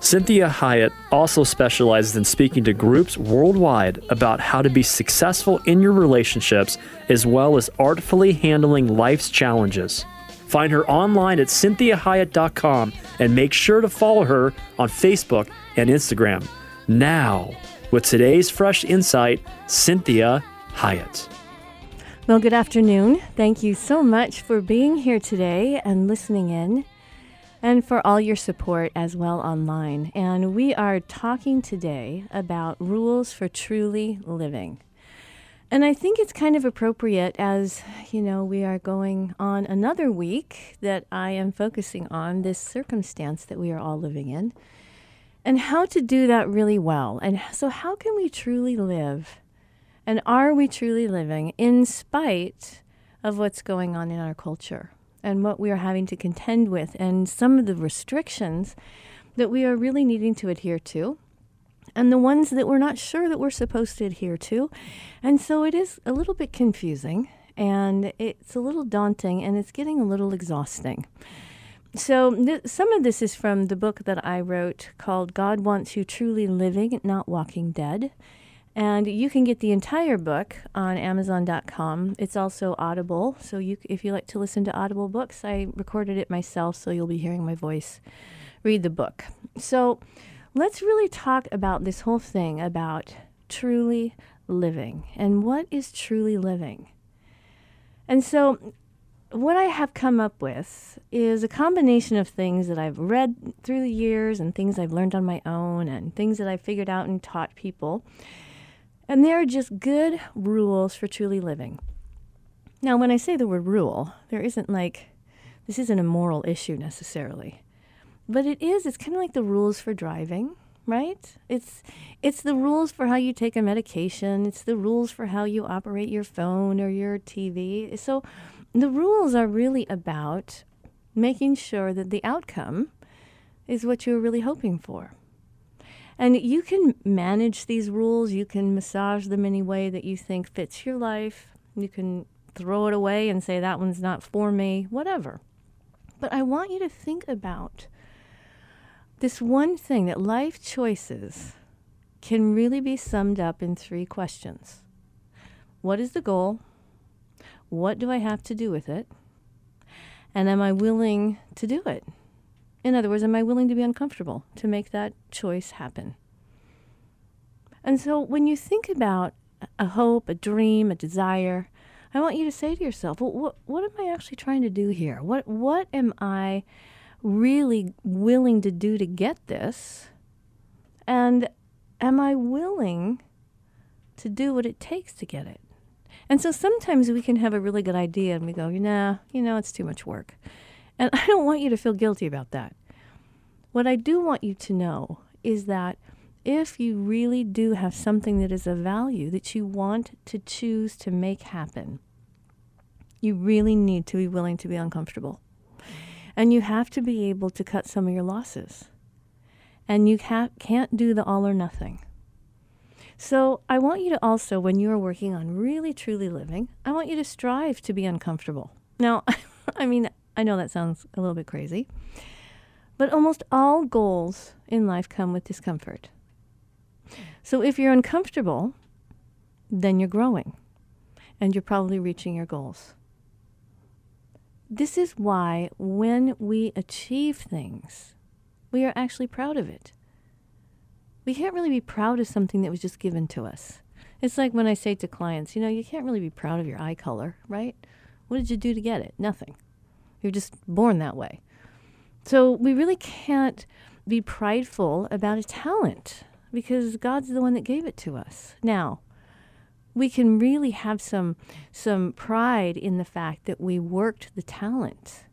Cinthia Hiett also specializes in speaking to groups worldwide about how to be successful in your relationships as well as artfully handling life's challenges. Find her online at cinthiahiett.com and make sure to follow her on Facebook and Instagram. Now, with today's fresh insight, Cinthia Hiett. Well, good afternoon. Thank you so much for being here today and listening in, and for all your support as well online. And we are talking today about rules for truly living. And I think it's kind of appropriate as, you know, we are going on another week that I am focusing on this circumstance that we are all living in and how to do that really well. And so, how can we truly live? And are we truly living in spite of what's going on in our culture and what we are having to contend with and some of the restrictions that we are really needing to adhere to? and the ones that we're not sure that we're supposed to adhere to. And so it is a little bit confusing and it's a little daunting and it's getting a little exhausting. So, th- some of this is from the book that I wrote called God Wants You Truly Living, Not Walking Dead. And you can get the entire book on Amazon.com. It's also Audible. So, you, if you like to listen to Audible books, I recorded it myself, so you'll be hearing my voice read the book. So, let's really talk about this whole thing about truly living and what is truly living. And so, what I have come up with is a combination of things that I've read through the years and things I've learned on my own and things that I've figured out and taught people. And they're just good rules for truly living. Now, when I say the word rule, there isn't like, this isn't a moral issue necessarily. But it is. It's kind of like the rules for driving, right? It's it's the rules for how you take a medication. It's the rules for how you operate your phone or your TV. So the rules are really about making sure that the outcome is what you're really hoping for. And you can manage these rules, you can massage them any way that you think fits your life. You can throw it away and say that one's not for me, whatever. But I want you to think about this one thing that life choices can really be summed up in three questions What is the goal? What do I have to do with it? And am I willing to do it? In other words, am I willing to be uncomfortable to make that choice happen? And so when you think about a hope, a dream, a desire, I want you to say to yourself, well, what, what am I actually trying to do here? What, what am I really willing to do to get this? And am I willing to do what it takes to get it? And so sometimes we can have a really good idea and we go, nah, you know, it's too much work. And I don't want you to feel guilty about that. What I do want you to know is that if you really do have something that is of value that you want to choose to make happen, you really need to be willing to be uncomfortable. And you have to be able to cut some of your losses. And you ha- can't do the all or nothing. So I want you to also, when you are working on really truly living, I want you to strive to be uncomfortable. Now, I mean, I know that sounds a little bit crazy, but almost all goals in life come with discomfort. So if you're uncomfortable, then you're growing and you're probably reaching your goals. This is why when we achieve things, we are actually proud of it. We can't really be proud of something that was just given to us. It's like when I say to clients, you know, you can't really be proud of your eye color, right? What did you do to get it? Nothing. You're just born that way. So we really can't be prideful about a talent because God's the one that gave it to us. Now, we can really have some some pride in the fact that we worked the talent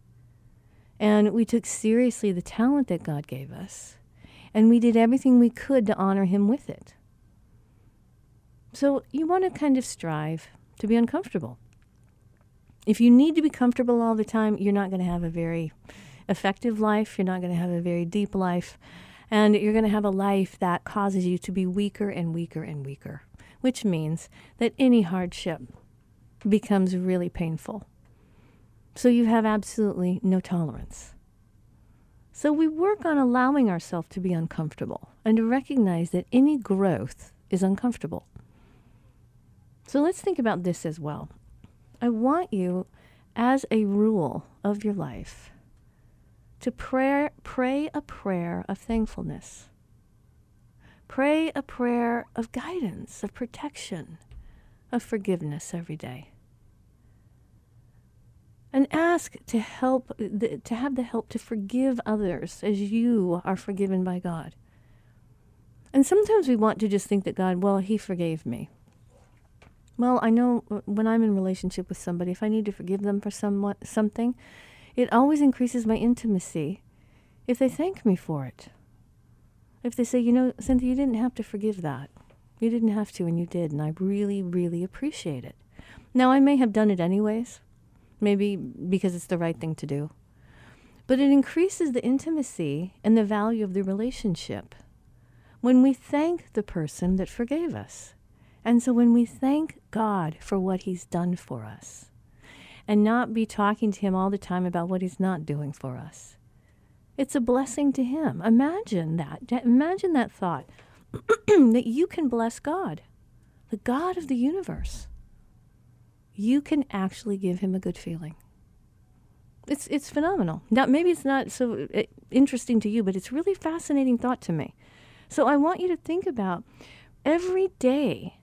and we took seriously the talent that God gave us and we did everything we could to honor him with it. So you want to kind of strive to be uncomfortable. If you need to be comfortable all the time, you're not going to have a very effective life. You're not going to have a very deep life. And you're going to have a life that causes you to be weaker and weaker and weaker, which means that any hardship becomes really painful. So you have absolutely no tolerance. So we work on allowing ourselves to be uncomfortable and to recognize that any growth is uncomfortable. So let's think about this as well. I want you, as a rule of your life, to pray, pray a prayer of thankfulness. Pray a prayer of guidance, of protection, of forgiveness every day. And ask to help to have the help to forgive others as you are forgiven by God. And sometimes we want to just think that God, well, he forgave me. Well, I know uh, when I'm in relationship with somebody, if I need to forgive them for somewhat, something, it always increases my intimacy if they thank me for it. If they say, you know, Cinthia, you didn't have to forgive that. You didn't have to, and you did, and I really, really appreciate it. Now, I may have done it anyways, maybe because it's the right thing to do. But it increases the intimacy and the value of the relationship when we thank the person that forgave us. And so when we thank God for what He's done for us, and not be talking to him all the time about what he's not doing for us. It's a blessing to him. Imagine that. Imagine that thought that you can bless God, the God of the universe. You can actually give him a good feeling. It's, it's phenomenal. Now, maybe it's not so uh, interesting to you, but it's really fascinating thought to me. So I want you to think about every day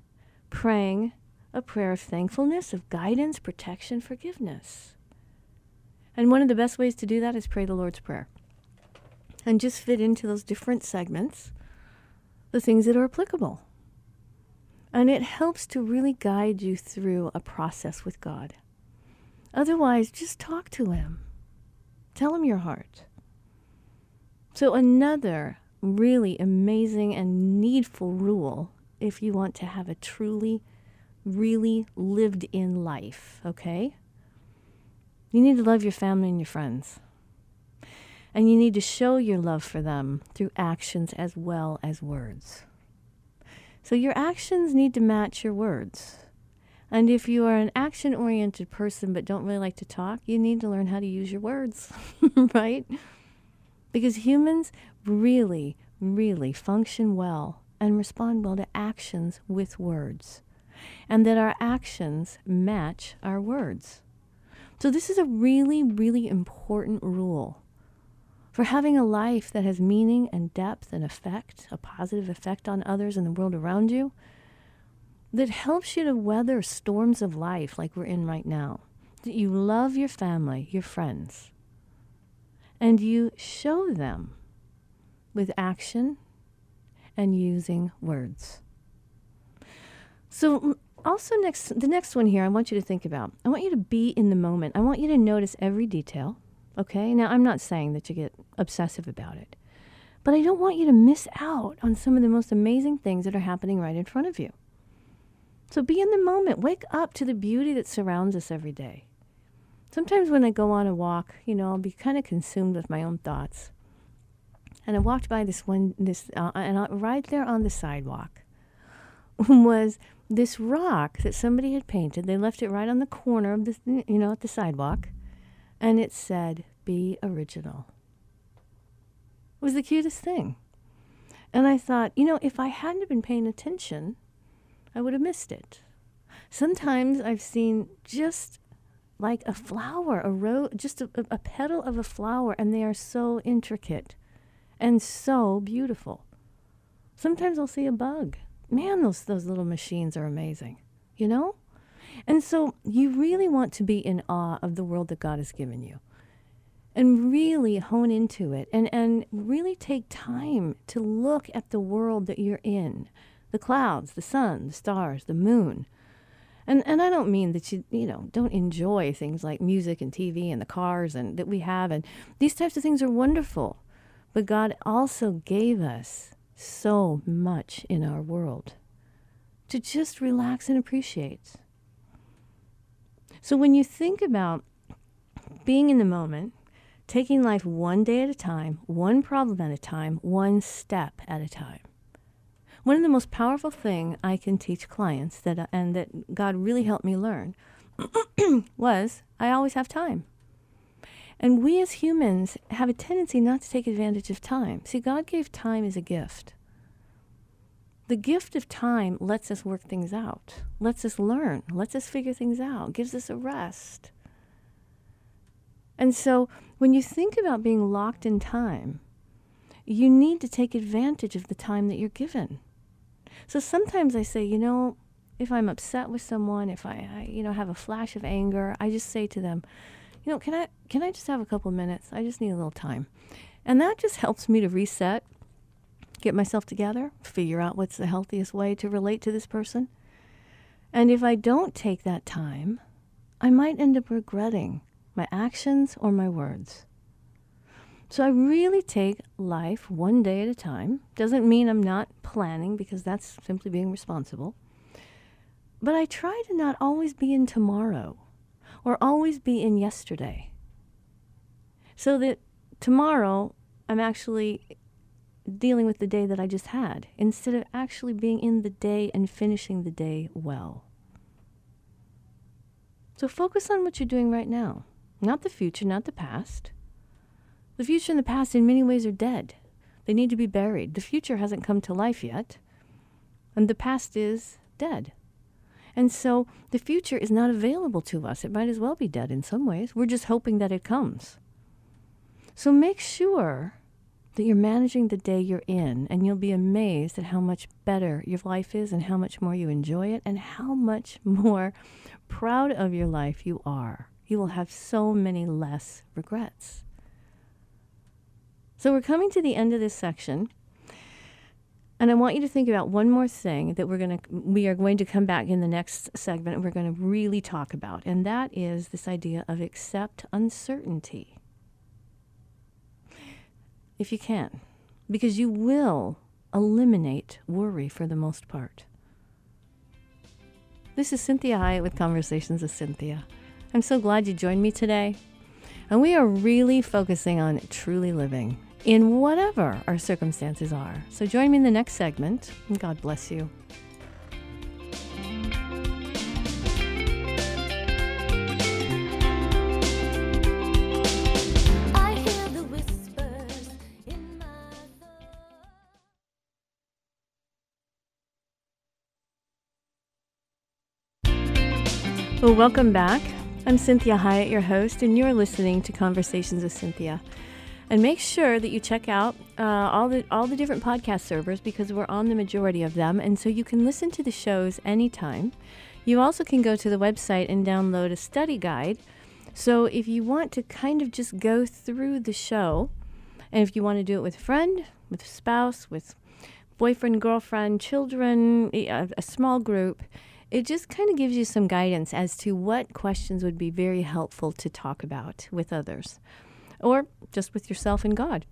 praying a prayer of thankfulness, of guidance, protection, forgiveness. And one of the best ways to do that is pray the Lord's Prayer. And just fit into those different segments the things that are applicable. And it helps to really guide you through a process with God. Otherwise, just talk to Him. Tell Him your heart. So, another really amazing and needful rule if you want to have a truly really lived in life, okay? You need to love your family and your friends. And you need to show your love for them through actions as well as words. So your actions need to match your words. And if you are an action oriented person but don't really like to talk, you need to learn how to use your words, right? Because humans really, really function well and respond well to actions with words and that our actions match our words. So, this is a really, really important rule for having a life that has meaning and depth and effect, a positive effect on others and the world around you, that helps you to weather storms of life like we're in right now. That you love your family, your friends, and you show them with action and using words. So also next the next one here I want you to think about. I want you to be in the moment. I want you to notice every detail. Okay? Now I'm not saying that you get obsessive about it. But I don't want you to miss out on some of the most amazing things that are happening right in front of you. So be in the moment. Wake up to the beauty that surrounds us every day. Sometimes when I go on a walk, you know, I'll be kind of consumed with my own thoughts. And I walked by this one, this, uh, and I, right there on the sidewalk was this rock that somebody had painted. They left it right on the corner of the, you know, at the sidewalk, and it said, "Be original." It was the cutest thing, and I thought, you know, if I hadn't been paying attention, I would have missed it. Sometimes I've seen just like a flower, a rose, just a, a petal of a flower, and they are so intricate and so beautiful. Sometimes I'll see a bug man, those, those little machines are amazing, you know? And so you really want to be in awe of the world that God has given you and really hone into it and, and really take time to look at the world that you're in the clouds, the sun, the stars, the moon. And, and I don't mean that you, you know, don't enjoy things like music and TV and the cars and that we have. And these types of things are wonderful. But God also gave us so much in our world to just relax and appreciate. So when you think about being in the moment, taking life one day at a time, one problem at a time, one step at a time. One of the most powerful thing I can teach clients that and that God really helped me learn was I always have time. And we as humans have a tendency not to take advantage of time. See, God gave time as a gift. The gift of time lets us work things out, lets us learn, lets us figure things out, gives us a rest. And so when you think about being locked in time, you need to take advantage of the time that you're given. So sometimes I say, you know, if I'm upset with someone, if I, I, you know, have a flash of anger, I just say to them, you know, can I can I just have a couple minutes? I just need a little time. And that just helps me to reset get myself together, figure out what's the healthiest way to relate to this person. And if I don't take that time, I might end up regretting my actions or my words. So I really take life one day at a time. Doesn't mean I'm not planning because that's simply being responsible. But I try to not always be in tomorrow or always be in yesterday. So that tomorrow I'm actually dealing with the day that I just had instead of actually being in the day and finishing the day well. So focus on what you're doing right now, not the future, not the past. The future and the past, in many ways, are dead. They need to be buried. The future hasn't come to life yet, and the past is dead. And so the future is not available to us. It might as well be dead in some ways. We're just hoping that it comes. So make sure that you're managing the day you're in, and you'll be amazed at how much better your life is and how much more you enjoy it and how much more proud of your life you are. You will have so many less regrets. So we're coming to the end of this section. And I want you to think about one more thing that we're going to we are going to come back in the next segment and we're going to really talk about and that is this idea of accept uncertainty if you can, because you will eliminate worry for the most part. This is Cinthia Hiett with Conversations with Cinthia. I'm so glad you joined me today. And we are really focusing on truly living in whatever our circumstances are. So join me in the next segment, and God bless you. Well, welcome back. I'm Cinthia Hiett, your host, and you're listening to Conversations with Cinthia. And make sure that you check out uh, all the all the different podcast servers because we're on the majority of them, and so you can listen to the shows anytime. You also can go to the website and download a study guide. So if you want to kind of just go through the show, and if you want to do it with a friend, with a spouse, with boyfriend, girlfriend, children, a, a small group it just kind of gives you some guidance as to what questions would be very helpful to talk about with others or just with yourself and God.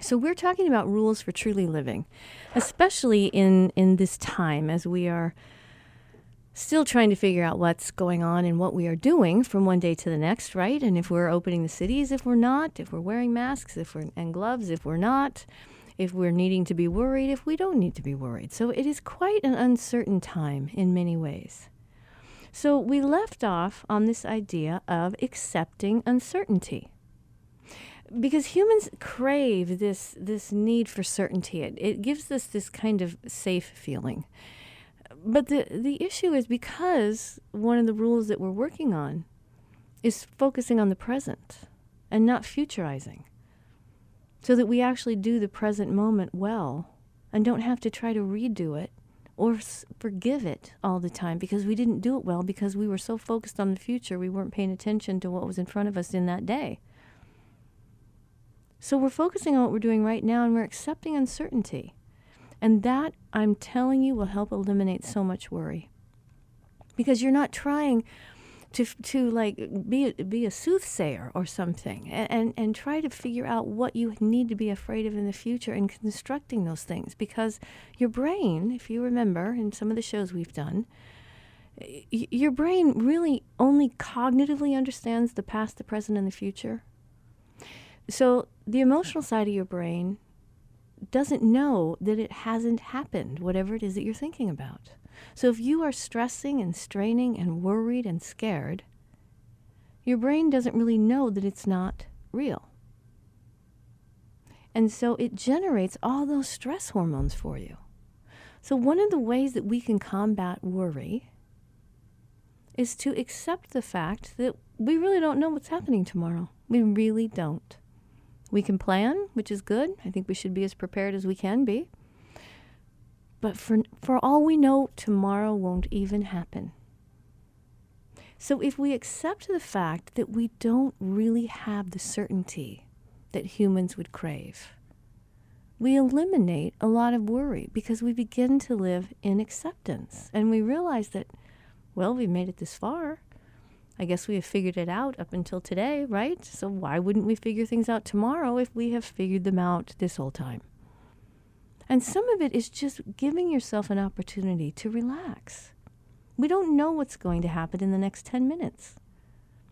So we're talking about rules for truly living, especially in in this time as we are still trying to figure out what's going on and what we are doing from one day to the next, right? And if we're opening the cities, if we're not, if we're wearing masks, if we're and gloves, if we're not, if we're needing to be worried, if we don't need to be worried. So it is quite an uncertain time in many ways. So we left off on this idea of accepting uncertainty. Because humans crave this, this need for certainty. It, it gives us this kind of safe feeling. But the, the issue is because one of the rules that we're working on is focusing on the present and not futurizing so that we actually do the present moment well and don't have to try to redo it or forgive it all the time because we didn't do it well because we were so focused on the future we weren't paying attention to what was in front of us in that day. So we're focusing on what we're doing right now and we're accepting uncertainty. And that, I'm telling you, will help eliminate so much worry. Because you're not trying to to like be a, be a soothsayer or something and, and and try to figure out what you need to be afraid of in the future and constructing those things because your brain if you remember in some of the shows we've done your brain really only cognitively understands the past the present and the future so the emotional side of your brain doesn't know that it hasn't happened whatever it is that you're thinking about so if you are stressing and straining and worried and scared, your brain doesn't really know that it's not real. And so it generates all those stress hormones for you. So, one of the ways that we can combat worry is to accept the fact that we really don't know what's happening tomorrow. We really don't. We can plan, which is good. I think we should be as prepared as we can be. But for, for all we know, tomorrow won't even happen. So if we accept the fact that we don't really have the certainty that humans would crave, we eliminate a lot of worry because we begin to live in acceptance and we realize that, well, we've made it this far. I guess we have figured it out up until today, right? So why wouldn't we figure things out tomorrow if we have figured them out this whole time? And some of it is just giving yourself an opportunity to relax. We don't know what's going to happen in the next 10 minutes,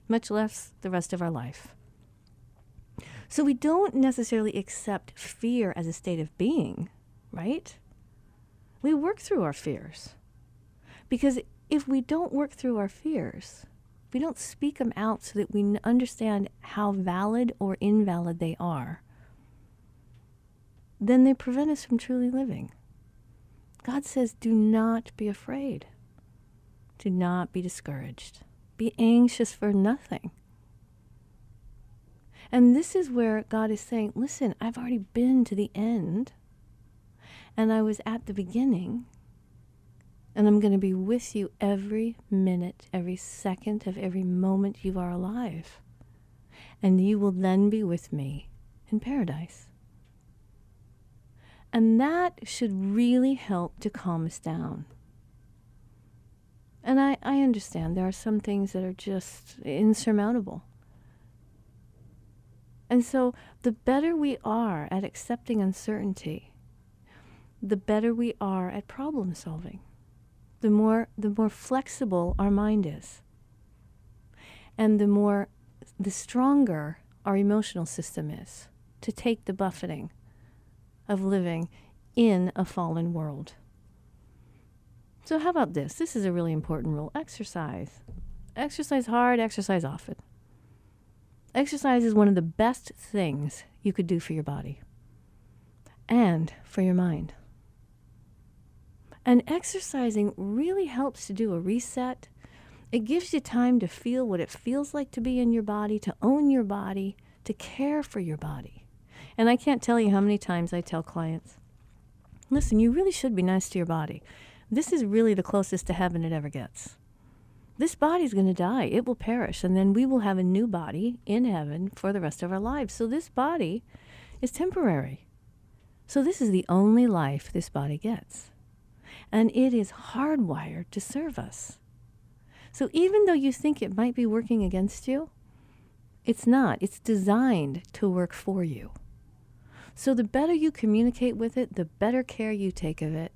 much less the rest of our life. So we don't necessarily accept fear as a state of being, right? We work through our fears. Because if we don't work through our fears, we don't speak them out so that we understand how valid or invalid they are, then they prevent us from truly living. God says, do not be afraid. Do not be discouraged. Be anxious for nothing. And this is where God is saying, listen, I've already been to the end, and I was at the beginning, and I'm going to be with you every minute, every second of every moment you are alive. And you will then be with me in paradise. And that should really help to calm us down. And I, I understand there are some things that are just insurmountable. And so the better we are at accepting uncertainty, the better we are at problem solving. The more the more flexible our mind is. And the more the stronger our emotional system is to take the buffeting of living in a fallen world. So, how about this? This is a really important rule exercise. Exercise hard, exercise often. Exercise is one of the best things you could do for your body and for your mind. And exercising really helps to do a reset. It gives you time to feel what it feels like to be in your body, to own your body, to care for your body. And I can't tell you how many times I tell clients listen, you really should be nice to your body. This is really the closest to heaven it ever gets. This body is going to die, it will perish, and then we will have a new body in heaven for the rest of our lives. So this body is temporary. So this is the only life this body gets. And it is hardwired to serve us. So even though you think it might be working against you, it's not. It's designed to work for you. So the better you communicate with it, the better care you take of it,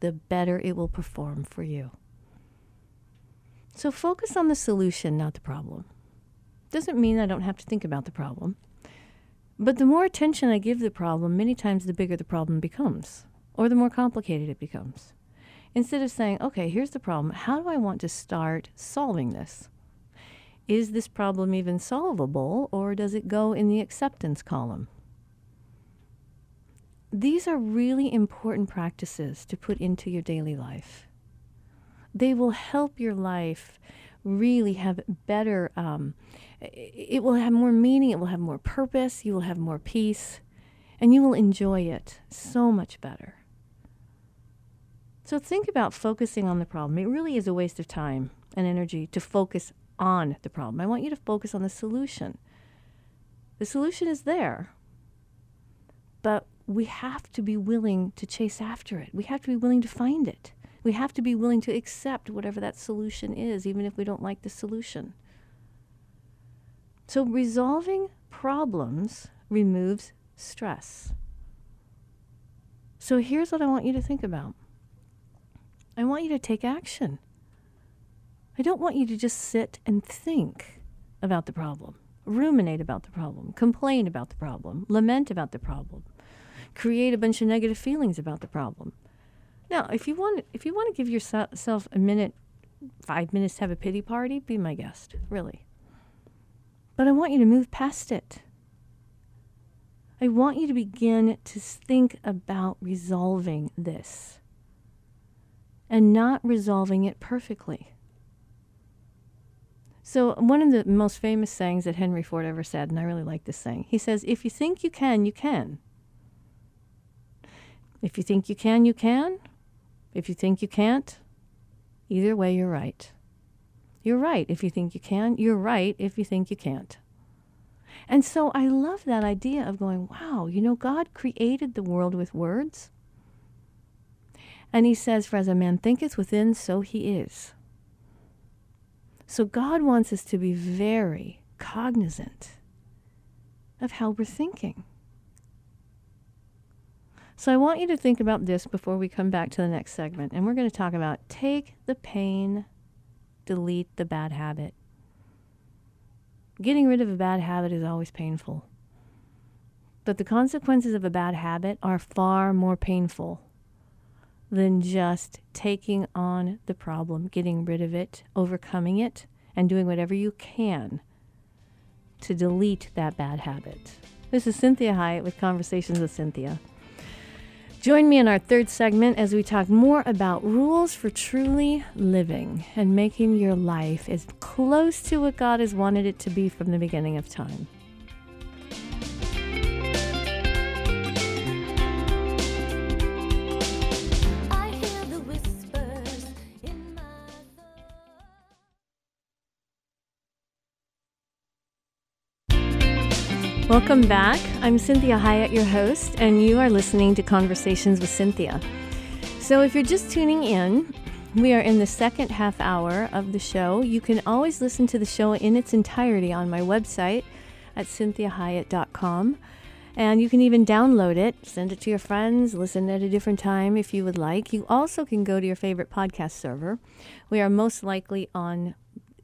the better it will perform for you. So focus on the solution, not the problem. Doesn't mean I don't have to think about the problem. But the more attention I give the problem, many times the bigger the problem becomes, or the more complicated it becomes. Instead of saying, okay, here's the problem, how do I want to start solving this? Is this problem even solvable, or does it go in the acceptance column? These are really important practices to put into your daily life. They will help your life really have better, um, it will have more meaning, it will have more purpose, you will have more peace, and you will enjoy it so much better. So think about focusing on the problem. It really is a waste of time and energy to focus on the problem. I want you to focus on the solution. The solution is there, but we have to be willing to chase after it. We have to be willing to find it. We have to be willing to accept whatever that solution is, even if we don't like the solution. So, resolving problems removes stress. So, here's what I want you to think about I want you to take action. I don't want you to just sit and think about the problem, ruminate about the problem, complain about the problem, lament about the problem, create a bunch of negative feelings about the problem. Now, if you want, if you want to give yourself a minute, five minutes to have a pity party, be my guest, really. But I want you to move past it. I want you to begin to think about resolving this and not resolving it perfectly. So, one of the most famous sayings that Henry Ford ever said, and I really like this saying, he says, If you think you can, you can. If you think you can, you can. If you think you can't, either way, you're right. You're right if you think you can. You're right if you think you can't. And so I love that idea of going, wow, you know, God created the world with words. And he says, For as a man thinketh within, so he is. So God wants us to be very cognizant of how we're thinking. So I want you to think about this before we come back to the next segment. And we're going to talk about take the pain, delete the bad habit. Getting rid of a bad habit is always painful. But the consequences of a bad habit are far more painful than just taking on the problem, getting rid of it, overcoming it, and doing whatever you can to delete that bad habit. This is Cinthia Hiett with Conversations with Cinthia. Join me in our third segment as we talk more about rules for truly living and making your life as close to what God has wanted it to be from the beginning of time. Welcome back. I'm Cinthia Hiett, your host, and you are listening to Conversations with Cinthia. So, if you're just tuning in, we are in the second half hour of the show. You can always listen to the show in its entirety on my website at cinthiahiett.com. And you can even download it, send it to your friends, listen at a different time if you would like. You also can go to your favorite podcast server. We are most likely on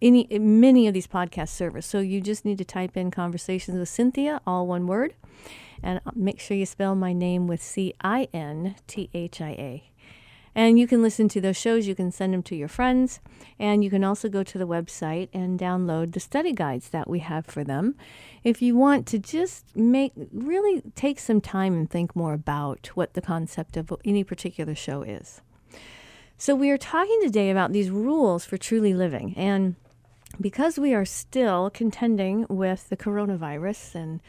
any many of these podcast servers. So you just need to type in conversations with Cinthia, all one word, and uh, make sure you spell my name with C I N T H I A. And you can listen to those shows, you can send them to your friends, and you can also go to the website and download the study guides that we have for them. If you want to just make really take some time and think more about what the concept of any particular show is. So, we are talking today about these rules for truly living. And because we are still contending with the coronavirus and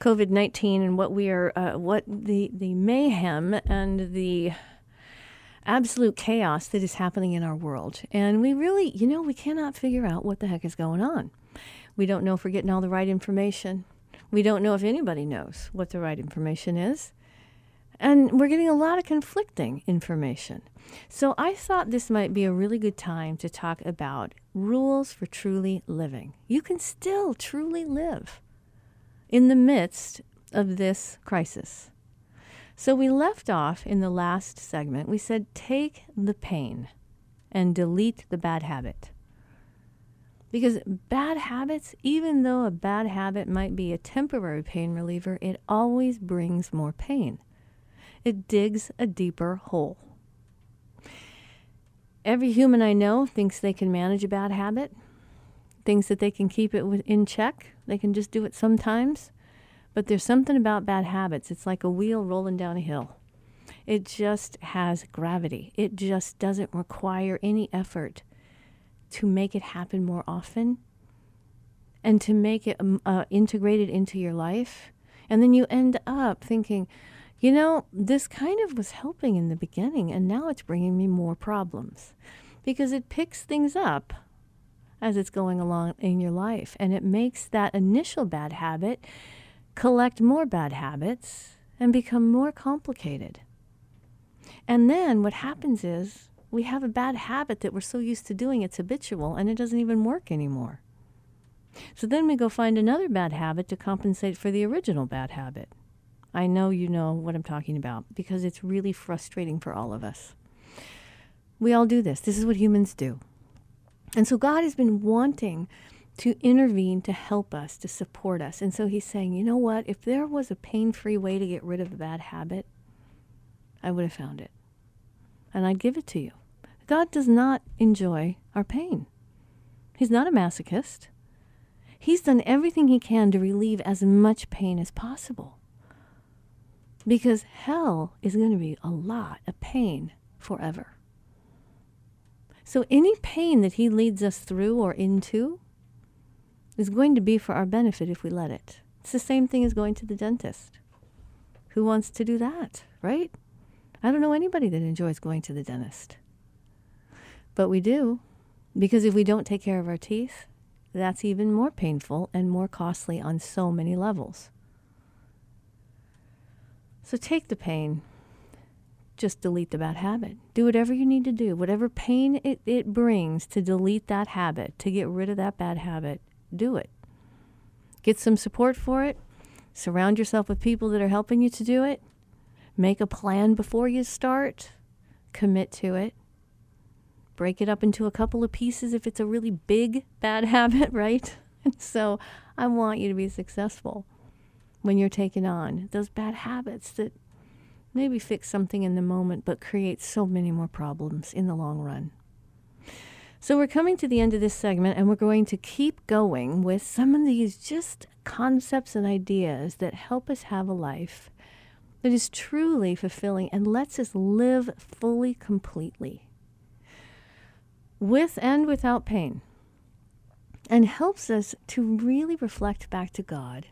COVID nineteen and what we are, uh, what the the mayhem and the absolute chaos that is happening in our world, and we really, you know, we cannot figure out what the heck is going on. We don't know if we're getting all the right information. We don't know if anybody knows what the right information is. And we're getting a lot of conflicting information. So I thought this might be a really good time to talk about rules for truly living. You can still truly live in the midst of this crisis. So we left off in the last segment. We said, take the pain and delete the bad habit. Because bad habits, even though a bad habit might be a temporary pain reliever, it always brings more pain it digs a deeper hole. Every human I know thinks they can manage a bad habit, thinks that they can keep it in check. They can just do it sometimes. But there's something about bad habits. It's like a wheel rolling down a hill. It just has gravity. It just doesn't require any effort to make it happen more often and to make it uh, integrated into your life. And then you end up thinking, you know, this kind of was helping in the beginning, and now it's bringing me more problems because it picks things up as it's going along in your life, and it makes that initial bad habit collect more bad habits and become more complicated. And then what happens is we have a bad habit that we're so used to doing, it's habitual and it doesn't even work anymore. So then we go find another bad habit to compensate for the original bad habit. I know you know what I'm talking about because it's really frustrating for all of us. We all do this. This is what humans do. And so God has been wanting to intervene to help us, to support us. And so he's saying, you know what? If there was a pain free way to get rid of a bad habit, I would have found it. And I'd give it to you. God does not enjoy our pain. He's not a masochist. He's done everything he can to relieve as much pain as possible. Because hell is going to be a lot of pain forever. So any pain that he leads us through or into is going to be for our benefit if we let it. It's the same thing as going to the dentist. Who wants to do that, right? I don't know anybody that enjoys going to the dentist. But we do, because if we don't take care of our teeth, that's even more painful and more costly on so many levels. So take the pain. Just delete the bad habit. Do whatever you need to do, whatever pain it, it brings to delete that habit, to get rid of that bad habit, do it. Get some support for it. Surround yourself with people that are helping you to do it. Make a plan before you start. Commit to it break it up into a couple of pieces if it's a really big bad habit, right? So I want you to be successful when you're taking on those bad habits that maybe fix something in the moment but create so many more problems in the long run. So we're coming to the end of this segment and we're going to keep going with some of these just concepts and ideas that help us have a life that is truly fulfilling and lets us live fully completely with and without pain, and helps us to really reflect back to God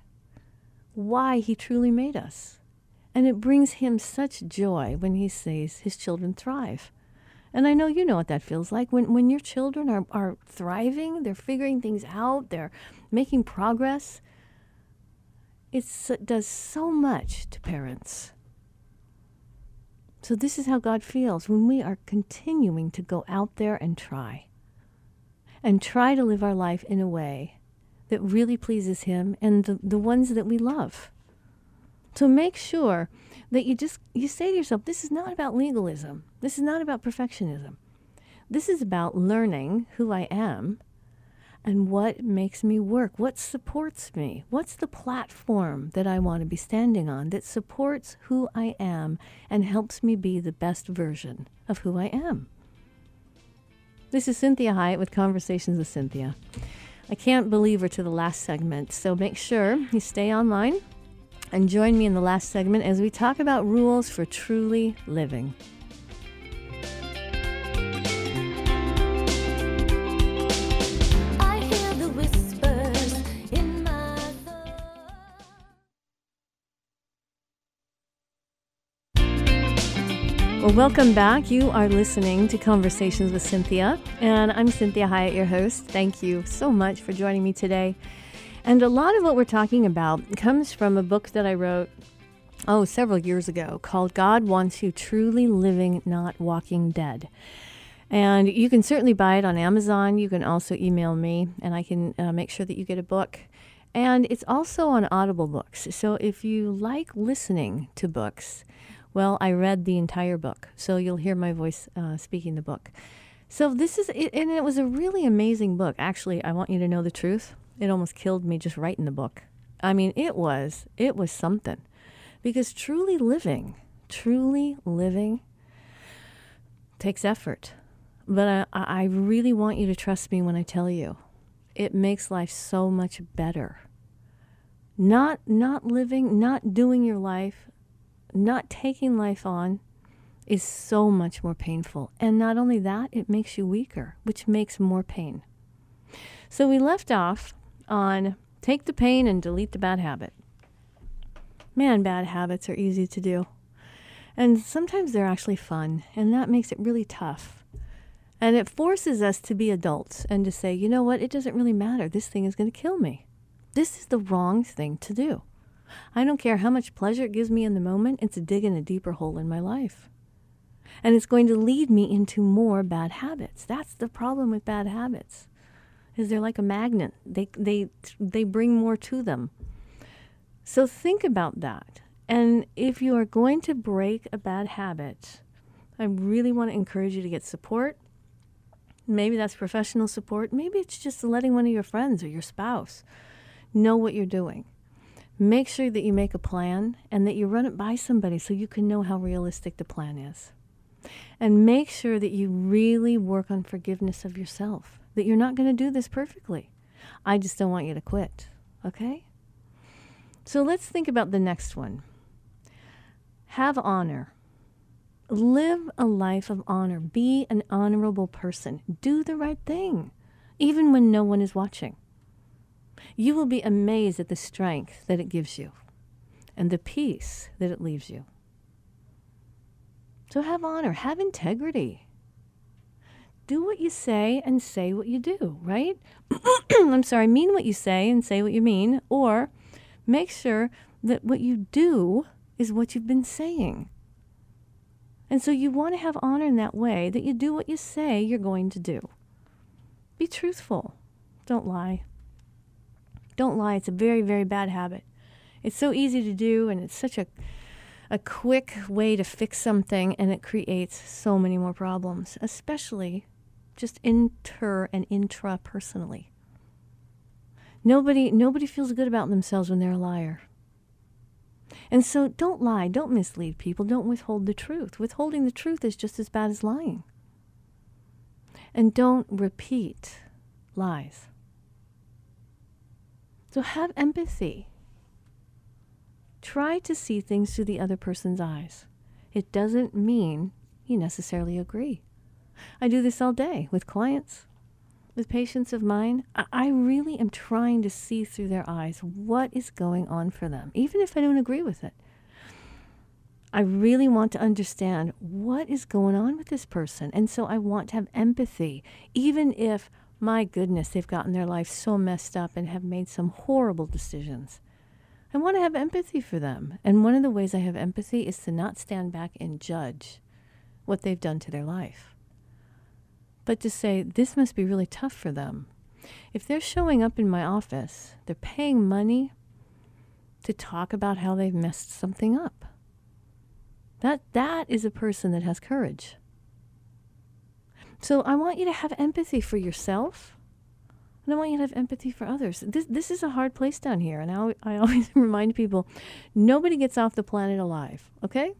why He truly made us. And it brings Him such joy when He sees His children thrive. And I know you know what that feels like. When, when your children are, are thriving, they're figuring things out, they're making progress, it does so much to parents. So, this is how God feels when we are continuing to go out there and try. And try to live our life in a way that really pleases Him and the, the ones that we love. So make sure that you just you say to yourself, this is not about legalism. This is not about perfectionism. This is about learning who I am and what makes me work, what supports me, what's the platform that I want to be standing on that supports who I am and helps me be the best version of who I am. This is Cinthia Hiett with Conversations with Cinthia. I can't believe we're to the last segment, so make sure you stay online and join me in the last segment as we talk about rules for truly living. Welcome back. You are listening to Conversations with Cinthia, and I'm Cinthia Hiett, your host. Thank you so much for joining me today. And a lot of what we're talking about comes from a book that I wrote, oh, several years ago called God Wants You Truly Living, Not Walking Dead. And you can certainly buy it on Amazon. You can also email me, and I can uh, make sure that you get a book. And it's also on Audible Books. So if you like listening to books, well, I read the entire book, so you'll hear my voice uh, speaking the book. So this is, it, and it was a really amazing book. Actually, I want you to know the truth. It almost killed me just writing the book. I mean, it was, it was something, because truly living, truly living, takes effort. But I, I really want you to trust me when I tell you, it makes life so much better. Not not living, not doing your life not taking life on is so much more painful. And not only that, it makes you weaker, which makes more pain. So we left off on take the pain and delete the bad habit. Man, bad habits are easy to do. And sometimes they're actually fun, and that makes it really tough. And it forces us to be adults and to say, you know what, it doesn't really matter. This thing is going to kill me. This is the wrong thing to do. I don't care how much pleasure it gives me in the moment, it's digging a deeper hole in my life. And it's going to lead me into more bad habits. That's the problem with bad habits. Is they're like a magnet. They they they bring more to them. So think about that. And if you are going to break a bad habit, I really want to encourage you to get support. Maybe that's professional support. Maybe it's just letting one of your friends or your spouse know what you're doing. Make sure that you make a plan and that you run it by somebody so you can know how realistic the plan is. And make sure that you really work on forgiveness of yourself, that you're not going to do this perfectly. I just don't want you to quit, okay? So let's think about the next one. Have honor. Live a life of honor. Be an honorable person. Do the right thing, even when no one is watching. You will be amazed at the strength that it gives you and the peace that it leaves you. So have honor, have integrity. Do what you say and say what you do, right? I'm sorry, mean what you say and say what you mean, or make sure that what you do is what you've been saying. And so you want to have honor in that way that you do what you say you're going to do. Be truthful. Don't lie. Don't lie. It's a very, very bad habit. It's so easy to do, and it's such a, a quick way to fix something, and it creates so many more problems, especially just inter and intra personally. Nobody, nobody feels good about themselves when they're a liar. And so don't lie, don't mislead people, don't withhold the truth. Withholding the truth is just as bad as lying. And don't repeat lies. So have empathy. Try to see things through the other person's eyes. It doesn't mean you necessarily agree. I do this all day with clients with patients of mine, I really am trying to see through their eyes what is going on for them, even if I don't agree with it. I really want to understand what is going on with this person. And so I want to have empathy, even if, my goodness, they've gotten their life so messed up and have made some horrible decisions. I want to have empathy for them. And one of the ways I have empathy is to not stand back and judge what they've done to their life but to say, this must be really tough for them. If they're showing up in my office, they're paying money to talk about how they've messed something up. That, that is a person that has courage. So I want you to have empathy for yourself, and I want you to have empathy for others. This, this is a hard place down here, and I, I always remind people nobody gets off the planet alive, okay?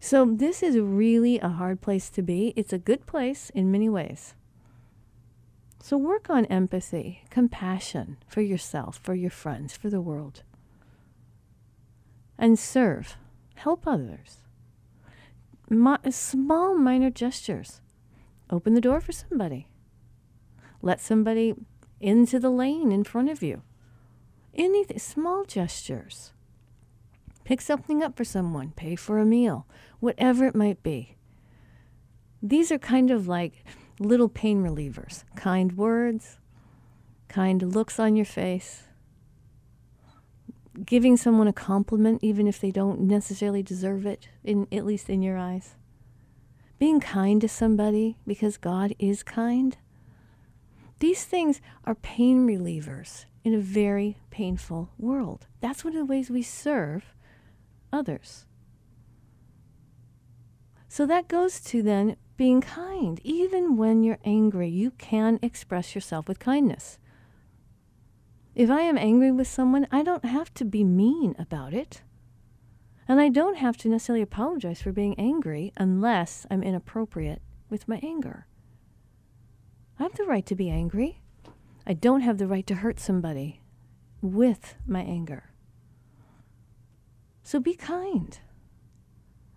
So, this is really a hard place to be. It's a good place in many ways. So, work on empathy, compassion for yourself, for your friends, for the world. And serve, help others. small, minor gestures. Open the door for somebody. Let somebody into the lane in front of you. Anything, small gestures. Pick something up for someone, pay for a meal, whatever it might be. These are kind of like little pain relievers kind words, kind looks on your face, giving someone a compliment even if they don't necessarily deserve it, in, at least in your eyes. Being kind to somebody because God is kind. These things are pain relievers in a very painful world. That's one of the ways we serve others. So that goes to then being kind. Even when you're angry, you can express yourself with kindness. If I am angry with someone, I don't have to be mean about it. And I don't have to necessarily apologize for being angry unless I'm inappropriate with my anger. I have the right to be angry. I don't have the right to hurt somebody with my anger. So be kind.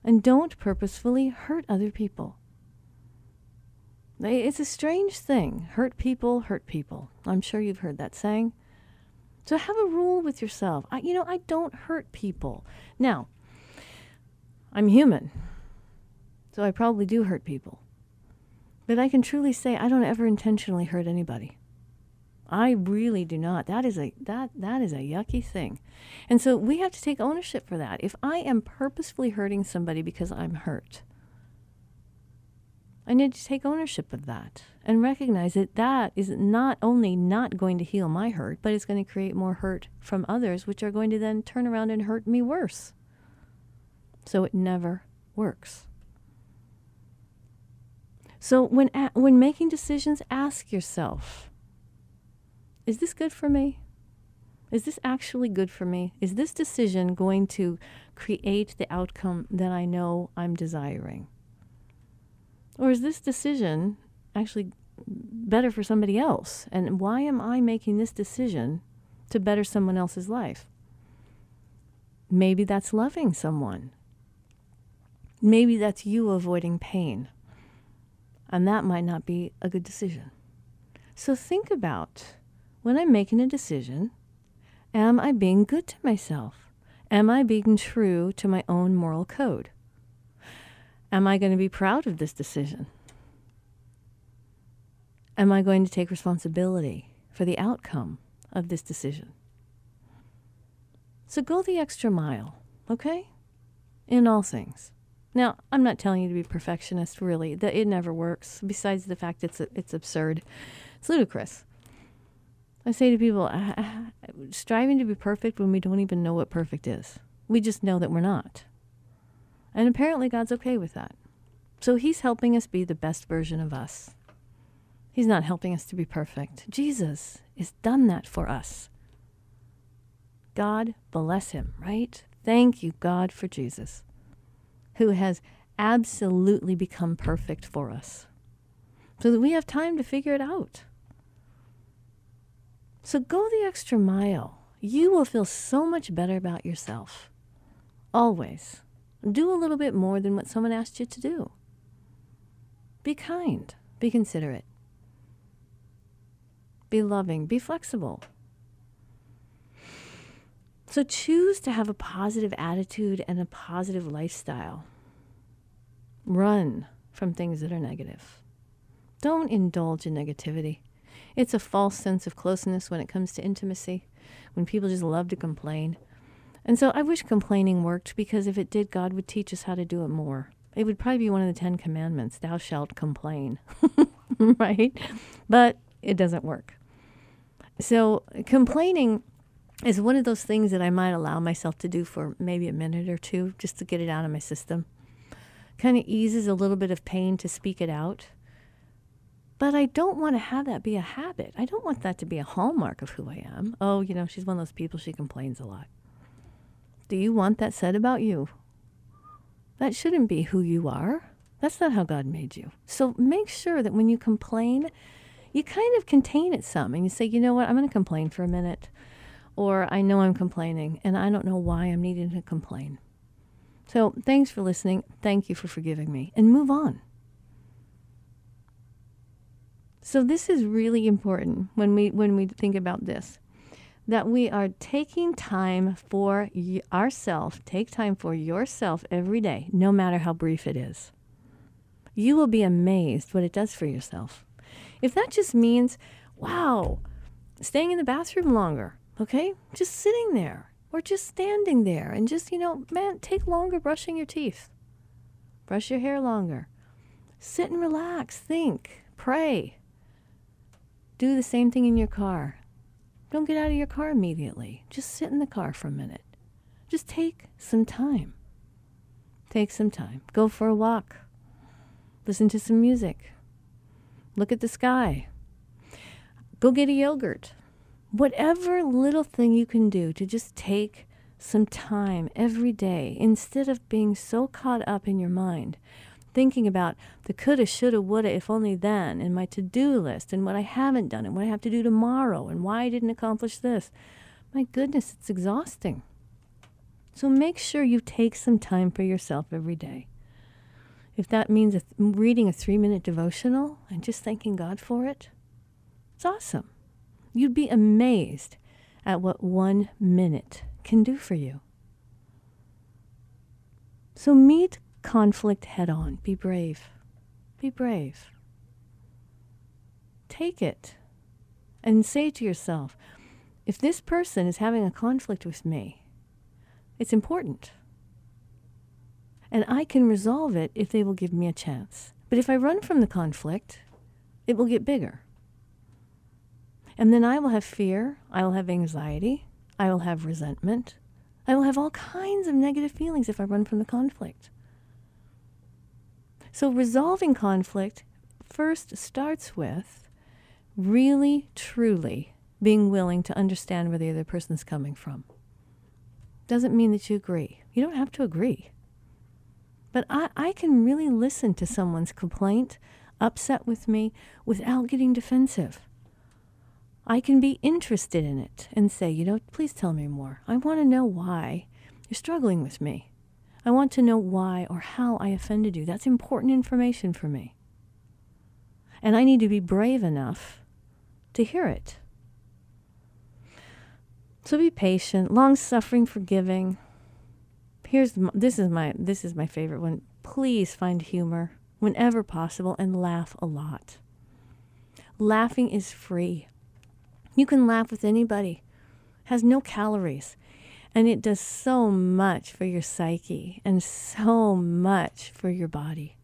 And don't purposefully hurt other people. It's a strange thing. Hurt people, hurt people. I'm sure you've heard that saying. So have a rule with yourself. I, you know, I don't hurt people. Now, I'm human, so I probably do hurt people. But I can truly say I don't ever intentionally hurt anybody. I really do not. That is a that that is a yucky thing. And so we have to take ownership for that. If I am purposefully hurting somebody because I'm hurt, I need to take ownership of that and recognize that that is not only not going to heal my hurt, but it's going to create more hurt from others, which are going to then turn around and hurt me worse. So it never works. So when when making decisions, ask yourself, is this good for me? Is this actually good for me? Is this decision going to create the outcome that I know I'm desiring? Or is this decision actually better for somebody else? And why am I making this decision to better someone else's life? Maybe that's loving someone. Maybe that's you avoiding pain. And that might not be a good decision. So think about when I'm making a decision, am I being good to myself? Am I being true to my own moral code? Am I going to be proud of this decision? Am I going to take responsibility for the outcome of this decision? So go the extra mile, okay? In all things. Now, I'm not telling you to be perfectionist, really. That it never works. Besides the fact it's it's absurd, it's ludicrous. I say to people, ah, ah, striving to be perfect when we don't even know what perfect is. We just know that we're not. And apparently, God's okay with that. So He's helping us be the best version of us. He's not helping us to be perfect. Jesus has done that for us. God bless Him, right? Thank you, God, for Jesus, who has absolutely become perfect for us so that we have time to figure it out. So go the extra mile. You will feel so much better about yourself. Always. Do a little bit more than what someone asked you to do. Be kind. Be considerate. Be loving. Be flexible. So choose to have a positive attitude and a positive lifestyle. Run from things that are negative. Don't indulge in negativity. It's a false sense of closeness when it comes to intimacy, when people just love to complain. And so I wish complaining worked because if it did, God would teach us how to do it more. It would probably be one of the Ten Commandments Thou shalt complain, right? But it doesn't work. So complaining is one of those things that I might allow myself to do for maybe a minute or two just to get it out of my system. Kind of eases a little bit of pain to speak it out. But I don't want to have that be a habit. I don't want that to be a hallmark of who I am. Oh, you know, she's one of those people, she complains a lot. Do you want that said about you? That shouldn't be who you are. That's not how God made you. So make sure that when you complain, you kind of contain it some and you say, you know what, I'm going to complain for a minute. Or I know I'm complaining and I don't know why I'm needing to complain. So thanks for listening. Thank you for forgiving me and move on. So this is really important when we when we think about this that we are taking time for y- ourselves, take time for yourself every day, no matter how brief it is. You will be amazed what it does for yourself. If that just means, wow, staying in the bathroom longer, okay? Just sitting there or just standing there and just, you know, man, take longer brushing your teeth. Brush your hair longer. Sit and relax, think, pray. Do the same thing in your car. Don't get out of your car immediately. Just sit in the car for a minute. Just take some time. Take some time. Go for a walk. Listen to some music. Look at the sky. Go get a yogurt. Whatever little thing you can do to just take some time every day instead of being so caught up in your mind thinking about the coulda, shoulda, woulda, if only then, and my to do list, and what I haven't done, and what I have to do tomorrow, and why I didn't accomplish this. My goodness, it's exhausting. So make sure you take some time for yourself every day. If that means reading a three minute devotional and just thanking God for it, it's awesome. You'd be amazed at what one minute can do for you. So meet conflict head on. Be brave. Be brave. Take it and say to yourself, if this person is having a conflict with me, it's important. And I can resolve it if they will give me a chance. But if I run from the conflict, it will get bigger. And then I will have fear, I will have anxiety, I will have resentment, I will have all kinds of negative feelings if I run from the conflict. So resolving conflict first starts with really, truly being willing to understand where the other person's coming from. Doesn't mean that you agree. You don't have to agree. But I, I can really listen to someone's complaint, upset with me, without getting defensive. I can be interested in it and say, you know, please tell me more. I want to know why you're struggling with me. I want to know why or how I offended you. That's important information for me. And I need to be brave enough to hear it. So be patient, long suffering, forgiving. Here's this is my this is my favorite one. Please find humor whenever possible and laugh a lot. Laughing is free. You can laugh with anybody. Has no calories. And it does so much for your psyche and so much for your body.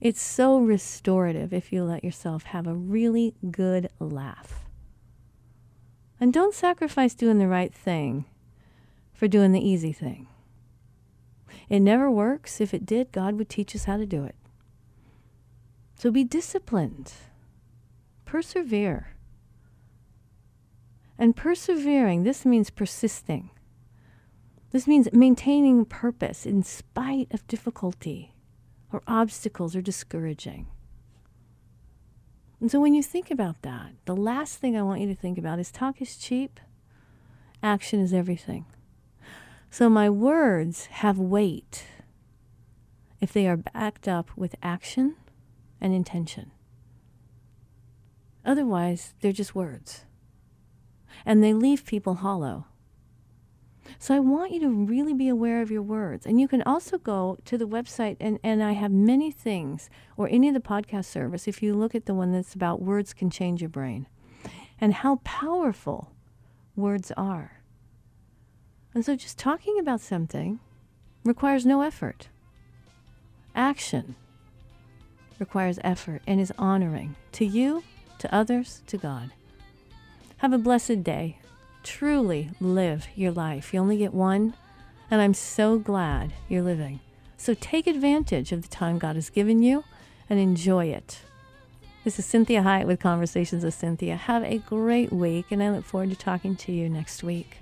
It's so restorative if you let yourself have a really good laugh. And don't sacrifice doing the right thing for doing the easy thing. It never works. If it did, God would teach us how to do it. So be disciplined, persevere. And persevering, this means persisting. This means maintaining purpose in spite of difficulty or obstacles or discouraging. And so when you think about that, the last thing I want you to think about is talk is cheap, action is everything. So my words have weight if they are backed up with action and intention. Otherwise, they're just words and they leave people hollow. So I want you to really be aware of your words. And you can also go to the website, and, and I have many things, or any of the podcast service, if you look at the one that's about words can change your brain and how powerful words are. And so just talking about something requires no effort. Action requires effort and is honoring to you, to others, to God. Have a blessed day. Truly live your life. You only get one, and I'm so glad you're living. So take advantage of the time God has given you and enjoy it. This is Cinthia Hiett with Conversations with Cinthia. Have a great week, and I look forward to talking to you next week.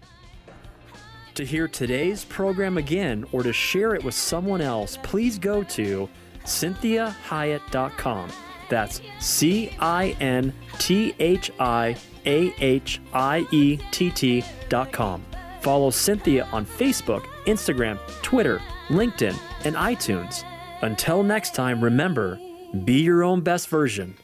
To hear today's program again or to share it with someone else, please go to cinthiahiett.com. That's C I N T H I A H I E T T dot com. Follow Cinthia on Facebook, Instagram, Twitter, LinkedIn, and iTunes. Until next time, remember be your own best version